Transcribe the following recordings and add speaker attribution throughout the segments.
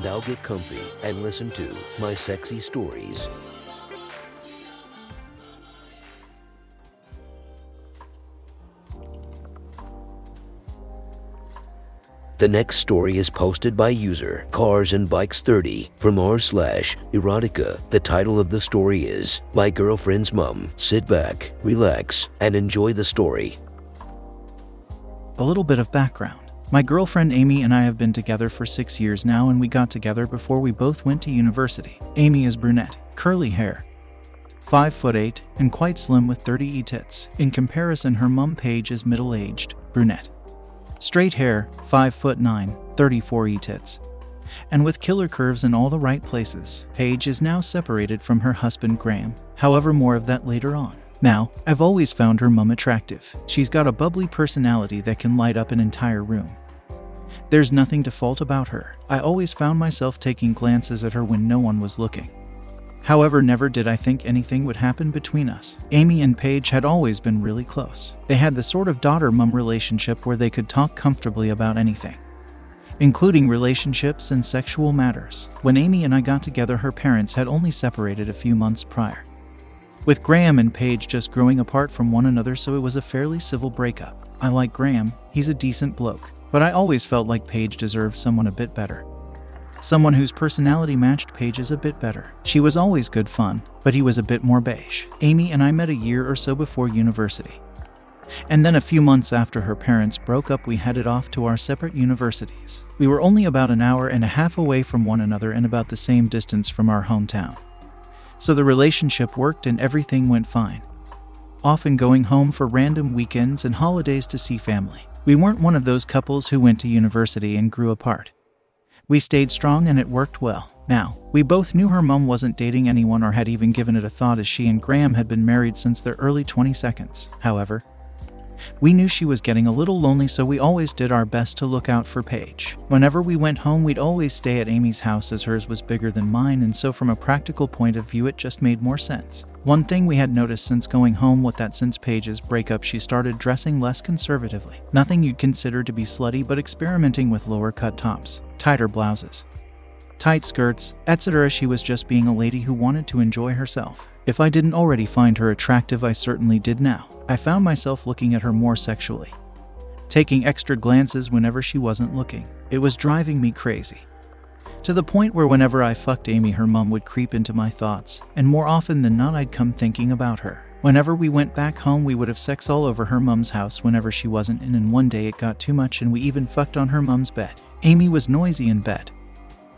Speaker 1: Now get comfy and listen to my sexy stories. The next story is posted by user Cars and Bikes 30 from r slash erotica. The title of the story is My Girlfriend's Mum. Sit back, relax, and enjoy the story.
Speaker 2: A little bit of background. My girlfriend Amy and I have been together for six years now, and we got together before we both went to university. Amy is brunette, curly hair, 5 foot 8, and quite slim with 30 e tits. In comparison, her mum Paige is middle aged, brunette. Straight hair, 5 foot 9, 34 e tits. And with killer curves in all the right places, Paige is now separated from her husband Graham. However, more of that later on. Now, I've always found her mum attractive. She's got a bubbly personality that can light up an entire room. There's nothing to fault about her. I always found myself taking glances at her when no one was looking. However, never did I think anything would happen between us. Amy and Paige had always been really close. They had the sort of daughter mum relationship where they could talk comfortably about anything, including relationships and sexual matters. When Amy and I got together, her parents had only separated a few months prior. With Graham and Paige just growing apart from one another, so it was a fairly civil breakup. I like Graham, he's a decent bloke, but I always felt like Paige deserved someone a bit better. Someone whose personality matched Paige's a bit better. She was always good fun, but he was a bit more beige. Amy and I met a year or so before university. And then a few months after her parents broke up, we headed off to our separate universities. We were only about an hour and a half away from one another and about the same distance from our hometown. So the relationship worked and everything went fine. Often going home for random weekends and holidays to see family. We weren't one of those couples who went to university and grew apart. We stayed strong and it worked well. Now, we both knew her mum wasn't dating anyone or had even given it a thought as she and Graham had been married since their early 22nd. However, we knew she was getting a little lonely, so we always did our best to look out for Paige. Whenever we went home, we'd always stay at Amy's house as hers was bigger than mine, and so from a practical point of view, it just made more sense. One thing we had noticed since going home was that since Paige's breakup, she started dressing less conservatively. Nothing you'd consider to be slutty, but experimenting with lower cut tops, tighter blouses, tight skirts, etc. She was just being a lady who wanted to enjoy herself. If I didn't already find her attractive, I certainly did now. I found myself looking at her more sexually, taking extra glances whenever she wasn't looking. It was driving me crazy. To the point where whenever I fucked Amy, her mum would creep into my thoughts, and more often than not, I'd come thinking about her. Whenever we went back home, we would have sex all over her mum's house whenever she wasn't in, and one day it got too much and we even fucked on her mum's bed. Amy was noisy in bed.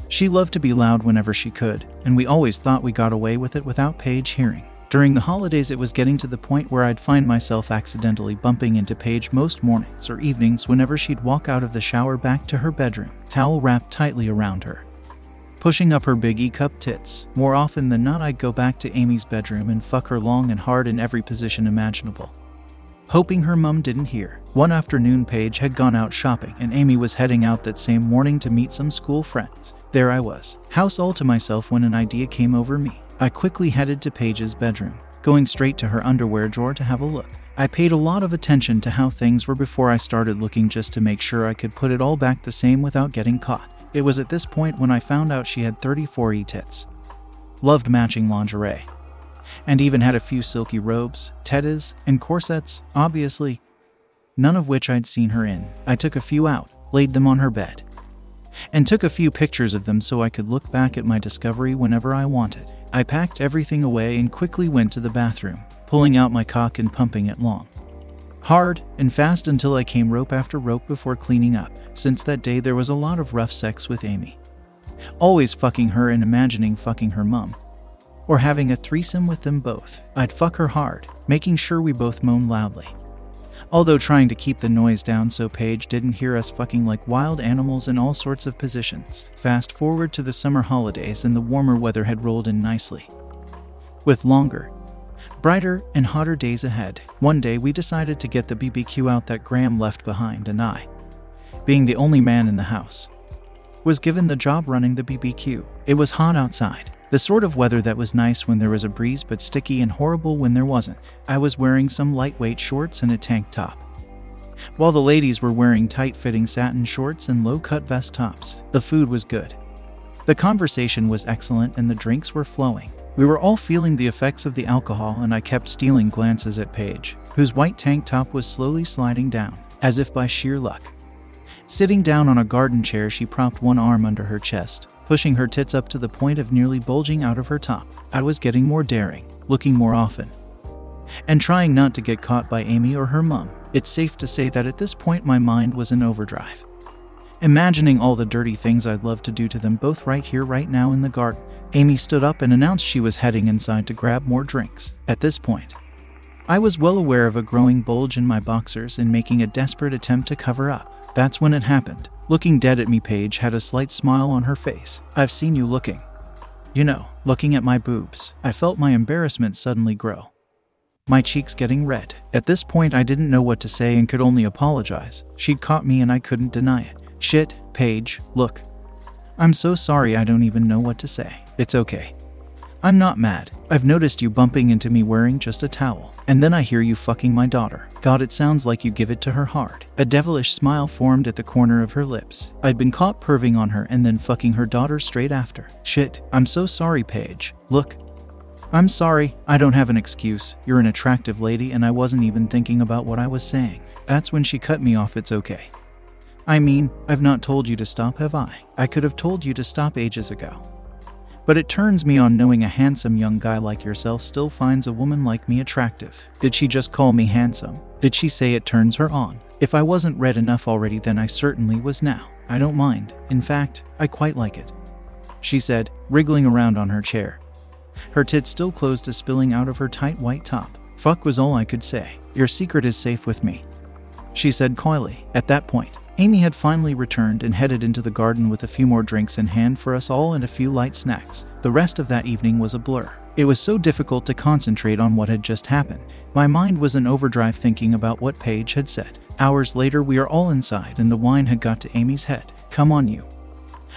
Speaker 2: She loved to be loud whenever she could, and we always thought we got away with it without Paige hearing. During the holidays, it was getting to the point where I'd find myself accidentally bumping into Paige most mornings or evenings whenever she'd walk out of the shower back to her bedroom, towel wrapped tightly around her. Pushing up her big E cup tits. More often than not, I'd go back to Amy's bedroom and fuck her long and hard in every position imaginable. Hoping her mum didn't hear. One afternoon, Paige had gone out shopping, and Amy was heading out that same morning to meet some school friends. There I was, house all to myself when an idea came over me. I quickly headed to Paige's bedroom, going straight to her underwear drawer to have a look. I paid a lot of attention to how things were before I started looking just to make sure I could put it all back the same without getting caught. It was at this point when I found out she had 34 e tits. Loved matching lingerie. And even had a few silky robes, teddies, and corsets, obviously, none of which I'd seen her in. I took a few out, laid them on her bed, and took a few pictures of them so I could look back at my discovery whenever I wanted. I packed everything away and quickly went to the bathroom, pulling out my cock and pumping it long. Hard and fast until I came rope after rope before cleaning up. Since that day, there was a lot of rough sex with Amy. Always fucking her and imagining fucking her mum. Or having a threesome with them both. I'd fuck her hard, making sure we both moaned loudly. Although trying to keep the noise down so Paige didn't hear us fucking like wild animals in all sorts of positions. Fast forward to the summer holidays and the warmer weather had rolled in nicely. With longer, brighter, and hotter days ahead, one day we decided to get the BBQ out that Graham left behind, and I, being the only man in the house, was given the job running the BBQ. It was hot outside, the sort of weather that was nice when there was a breeze but sticky and horrible when there wasn't. I was wearing some lightweight shorts and a tank top. While the ladies were wearing tight fitting satin shorts and low cut vest tops, the food was good. The conversation was excellent and the drinks were flowing. We were all feeling the effects of the alcohol, and I kept stealing glances at Paige, whose white tank top was slowly sliding down, as if by sheer luck. Sitting down on a garden chair, she propped one arm under her chest, pushing her tits up to the point of nearly bulging out of her top. I was getting more daring, looking more often, and trying not to get caught by Amy or her mum. It's safe to say that at this point my mind was in overdrive. Imagining all the dirty things I'd love to do to them both right here, right now in the garden. Amy stood up and announced she was heading inside to grab more drinks. At this point, I was well aware of a growing bulge in my boxers and making a desperate attempt to cover up. That's when it happened. Looking dead at me, Paige had a slight smile on her face. I've seen you looking. You know, looking at my boobs. I felt my embarrassment suddenly grow. My cheeks getting red. At this point, I didn't know what to say and could only apologize. She'd caught me and I couldn't deny it. Shit, Paige, look. I'm so sorry I don't even know what to say. It's okay. I'm not mad. I've noticed you bumping into me wearing just a towel. And then I hear you fucking my daughter. God, it sounds like you give it to her hard. A devilish smile formed at the corner of her lips. I'd been caught perving on her and then fucking her daughter straight after. Shit, I'm so sorry, Paige. Look. I'm sorry, I don't have an excuse. You're an attractive lady and I wasn't even thinking about what I was saying. That's when she cut me off, it's okay. I mean, I've not told you to stop, have I? I could have told you to stop ages ago. But it turns me on knowing a handsome young guy like yourself still finds a woman like me attractive. Did she just call me handsome? Did she say it turns her on? If I wasn't red enough already, then I certainly was now. I don't mind. In fact, I quite like it. She said, wriggling around on her chair. Her tits still closed to spilling out of her tight white top. Fuck was all I could say. Your secret is safe with me. She said coyly. At that point, Amy had finally returned and headed into the garden with a few more drinks in hand for us all and a few light snacks. The rest of that evening was a blur. It was so difficult to concentrate on what had just happened. My mind was in overdrive thinking about what Paige had said. Hours later, we are all inside and the wine had got to Amy's head. Come on, you.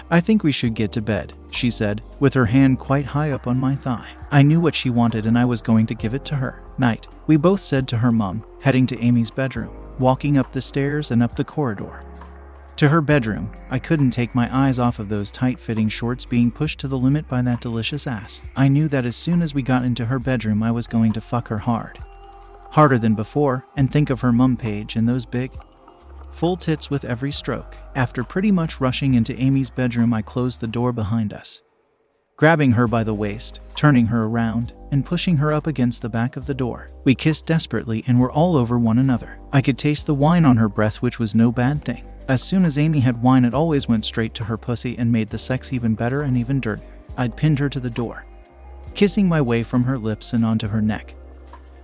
Speaker 2: I think we should get to bed, she said, with her hand quite high up on my thigh. I knew what she wanted and I was going to give it to her. Night, we both said to her mum, heading to Amy's bedroom, walking up the stairs and up the corridor. To her bedroom, I couldn't take my eyes off of those tight fitting shorts being pushed to the limit by that delicious ass. I knew that as soon as we got into her bedroom, I was going to fuck her hard. Harder than before, and think of her mum Paige and those big, full tits with every stroke. After pretty much rushing into Amy's bedroom, I closed the door behind us. Grabbing her by the waist, turning her around, and pushing her up against the back of the door. We kissed desperately and were all over one another. I could taste the wine on her breath, which was no bad thing. As soon as Amy had wine, it always went straight to her pussy and made the sex even better and even dirtier. I'd pinned her to the door, kissing my way from her lips and onto her neck.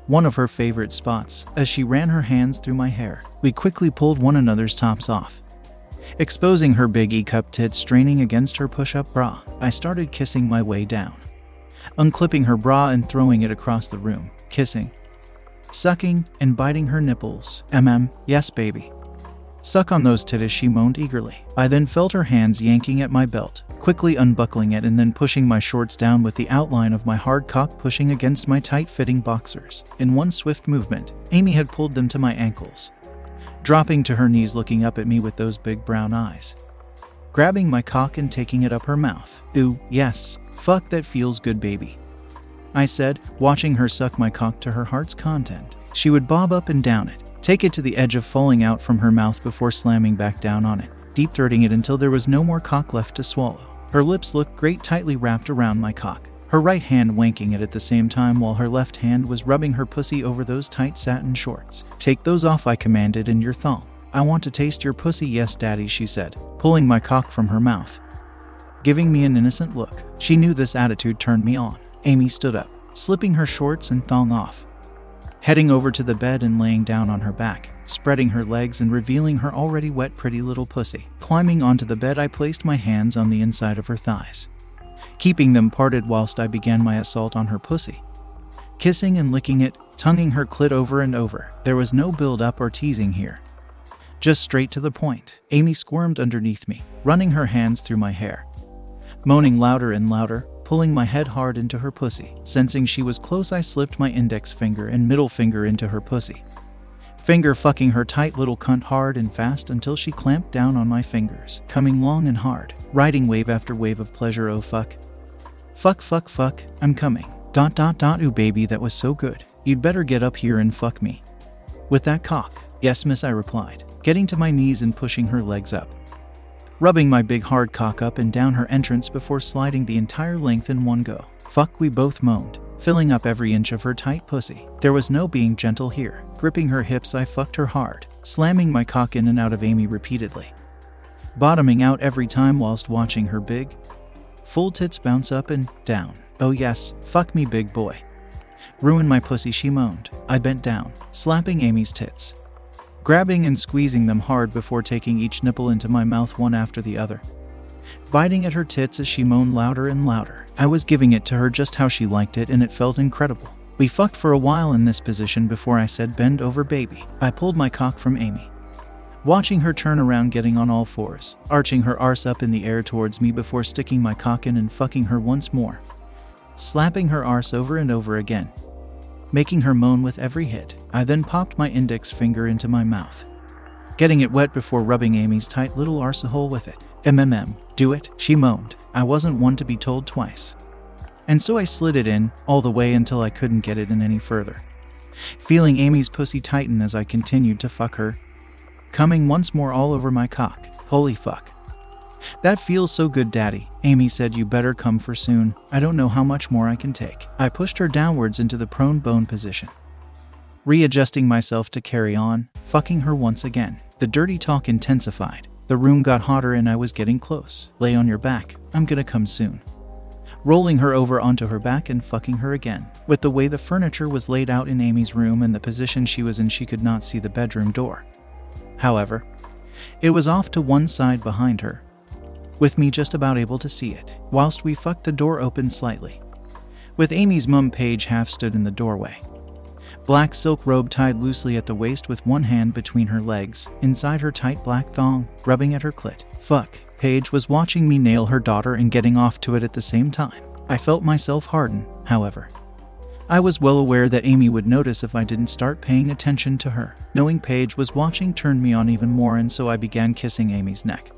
Speaker 2: One of her favorite spots, as she ran her hands through my hair. We quickly pulled one another's tops off. Exposing her big E cup tits straining against her push up bra, I started kissing my way down, unclipping her bra and throwing it across the room, kissing, sucking, and biting her nipples. MM, yes, baby. Suck on those titties, she moaned eagerly. I then felt her hands yanking at my belt, quickly unbuckling it and then pushing my shorts down with the outline of my hard cock pushing against my tight fitting boxers. In one swift movement, Amy had pulled them to my ankles, dropping to her knees, looking up at me with those big brown eyes. Grabbing my cock and taking it up her mouth. Ooh, yes, fuck that feels good, baby. I said, watching her suck my cock to her heart's content. She would bob up and down it, Take it to the edge of falling out from her mouth before slamming back down on it, deep throating it until there was no more cock left to swallow. Her lips looked great tightly wrapped around my cock, her right hand wanking it at the same time while her left hand was rubbing her pussy over those tight satin shorts. Take those off, I commanded, and your thong. I want to taste your pussy, yes, daddy, she said, pulling my cock from her mouth. Giving me an innocent look. She knew this attitude turned me on. Amy stood up, slipping her shorts and thong off heading over to the bed and laying down on her back, spreading her legs and revealing her already wet, pretty little pussy. Climbing onto the bed, I placed my hands on the inside of her thighs, keeping them parted whilst I began my assault on her pussy. Kissing and licking it, tonguing her clit over and over. There was no build up or teasing here. Just straight to the point. Amy squirmed underneath me, running her hands through my hair. Moaning louder and louder, pulling my head hard into her pussy. Sensing she was close, I slipped my index finger and middle finger into her pussy. Finger fucking her tight little cunt hard and fast until she clamped down on my fingers, coming long and hard, riding wave after wave of pleasure. Oh fuck. Fuck, fuck, fuck, I'm coming. Dot, dot, dot, ooh, baby, that was so good. You'd better get up here and fuck me. With that cock. Yes, miss, I replied, getting to my knees and pushing her legs up rubbing my big hard cock up and down her entrance before sliding the entire length in one go. Fuck, we both moaned, filling up every inch of her tight pussy. There was no being gentle here. Gripping her hips, I fucked her hard, slamming my cock in and out of Amy repeatedly, bottoming out every time whilst watching her big, full tits bounce up and down. Oh, yes, fuck me, big boy. Ruin my pussy, she moaned. I bent down, slapping Amy's tits, grabbing and squeezing them hard before taking each nipple into my mouth one after the other. Biting at her tits as she moaned louder and louder. I was giving it to her just how she liked it, and it felt incredible. We fucked for a while in this position before I said, Bend over, baby. I pulled my cock from Amy. Watching her turn around, getting on all fours, arching her arse up in the air towards me before sticking my cock in and fucking her once more, slapping her arse over and over again, making her moan with every hit. I then popped my index finger into my mouth, getting it wet before rubbing Amy's tight little arsehole with it. MMM, do it, she moaned. I wasn't one to be told twice. And so I slid it in, all the way until I couldn't get it in any further. Feeling Amy's pussy tighten as I continued to fuck her, coming once more all over my cock. Holy fuck. That feels so good, Daddy. Amy said, You better come for soon. I don't know how much more I can take. I pushed her downwards into the prone bone position, readjusting myself to carry on, fucking her once again. The dirty talk intensified. The room got hotter and I was getting close. Lay on your back. I'm gonna come soon. Rolling her over onto her back and fucking her again. With the way the furniture was laid out in Amy's room and the position she was in, she could not see the bedroom door. However, it was off to one side behind her, with me just about able to see it, whilst we fucked the door open slightly. With Amy's mum, Paige half stood in the doorway. Black silk robe tied loosely at the waist with one hand between her legs, inside her tight black thong, rubbing at her clit. Fuck. Paige was watching me nail her daughter and getting off to it at the same time. I felt myself harden, however. I was well aware that Amy would notice if I didn't start paying attention to her. Knowing Paige was watching turned me on even more, and so I began kissing Amy's neck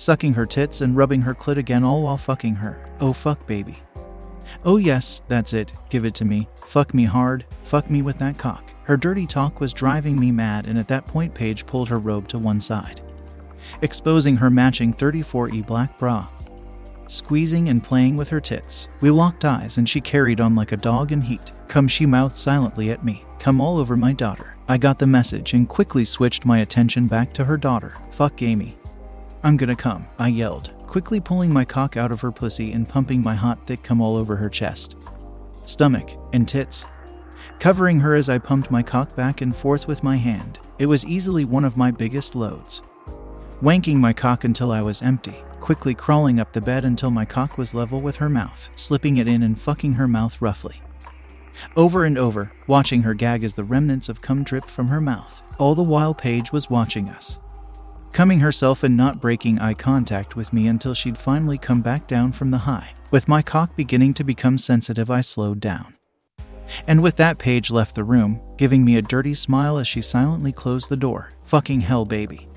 Speaker 2: sucking her tits and rubbing her clit again, all while fucking her. Oh, fuck, baby. Oh, yes, that's it. Give it to me. Fuck me hard. Fuck me with that cock. Her dirty talk was driving me mad, and at that point, Paige pulled her robe to one side, exposing her matching 34E black bra. Squeezing and playing with her tits. We locked eyes, and she carried on like a dog in heat. Come, she mouthed silently at me. Come all over my daughter. I got the message and quickly switched my attention back to her daughter. Fuck Amy. I'm gonna come, I yelled, quickly pulling my cock out of her pussy and pumping my hot thick cum all over her chest, stomach, and tits. Covering her as I pumped my cock back and forth with my hand, it was easily one of my biggest loads. Wanking my cock until I was empty, quickly crawling up the bed until my cock was level with her mouth, slipping it in and fucking her mouth roughly. Over and over, watching her gag as the remnants of cum dripped from her mouth. All the while, Paige was watching us, coming herself and not breaking eye contact with me until she'd finally come back down from the high. With my cock beginning to become sensitive, I slowed down. And with that, Paige left the room, giving me a dirty smile as she silently closed the door. Fucking hell, baby.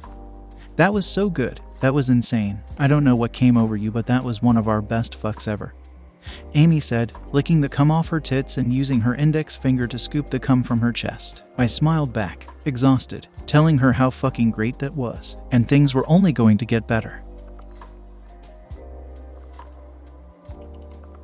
Speaker 2: That was so good. That was insane. I don't know what came over you, but that was one of our best fucks ever. Amy said, licking the cum off her tits and using her index finger to scoop the cum from her chest. I smiled back, exhausted, telling her how fucking great that was, and things were only going to get better.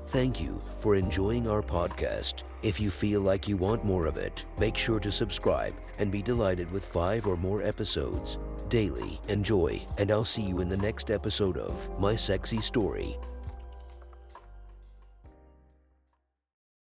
Speaker 1: Thank you for enjoying our podcast. If you feel like you want more of it, make sure to subscribe and be delighted with five or more episodes daily. Enjoy, and I'll see you in the next episode of My Sexy Story.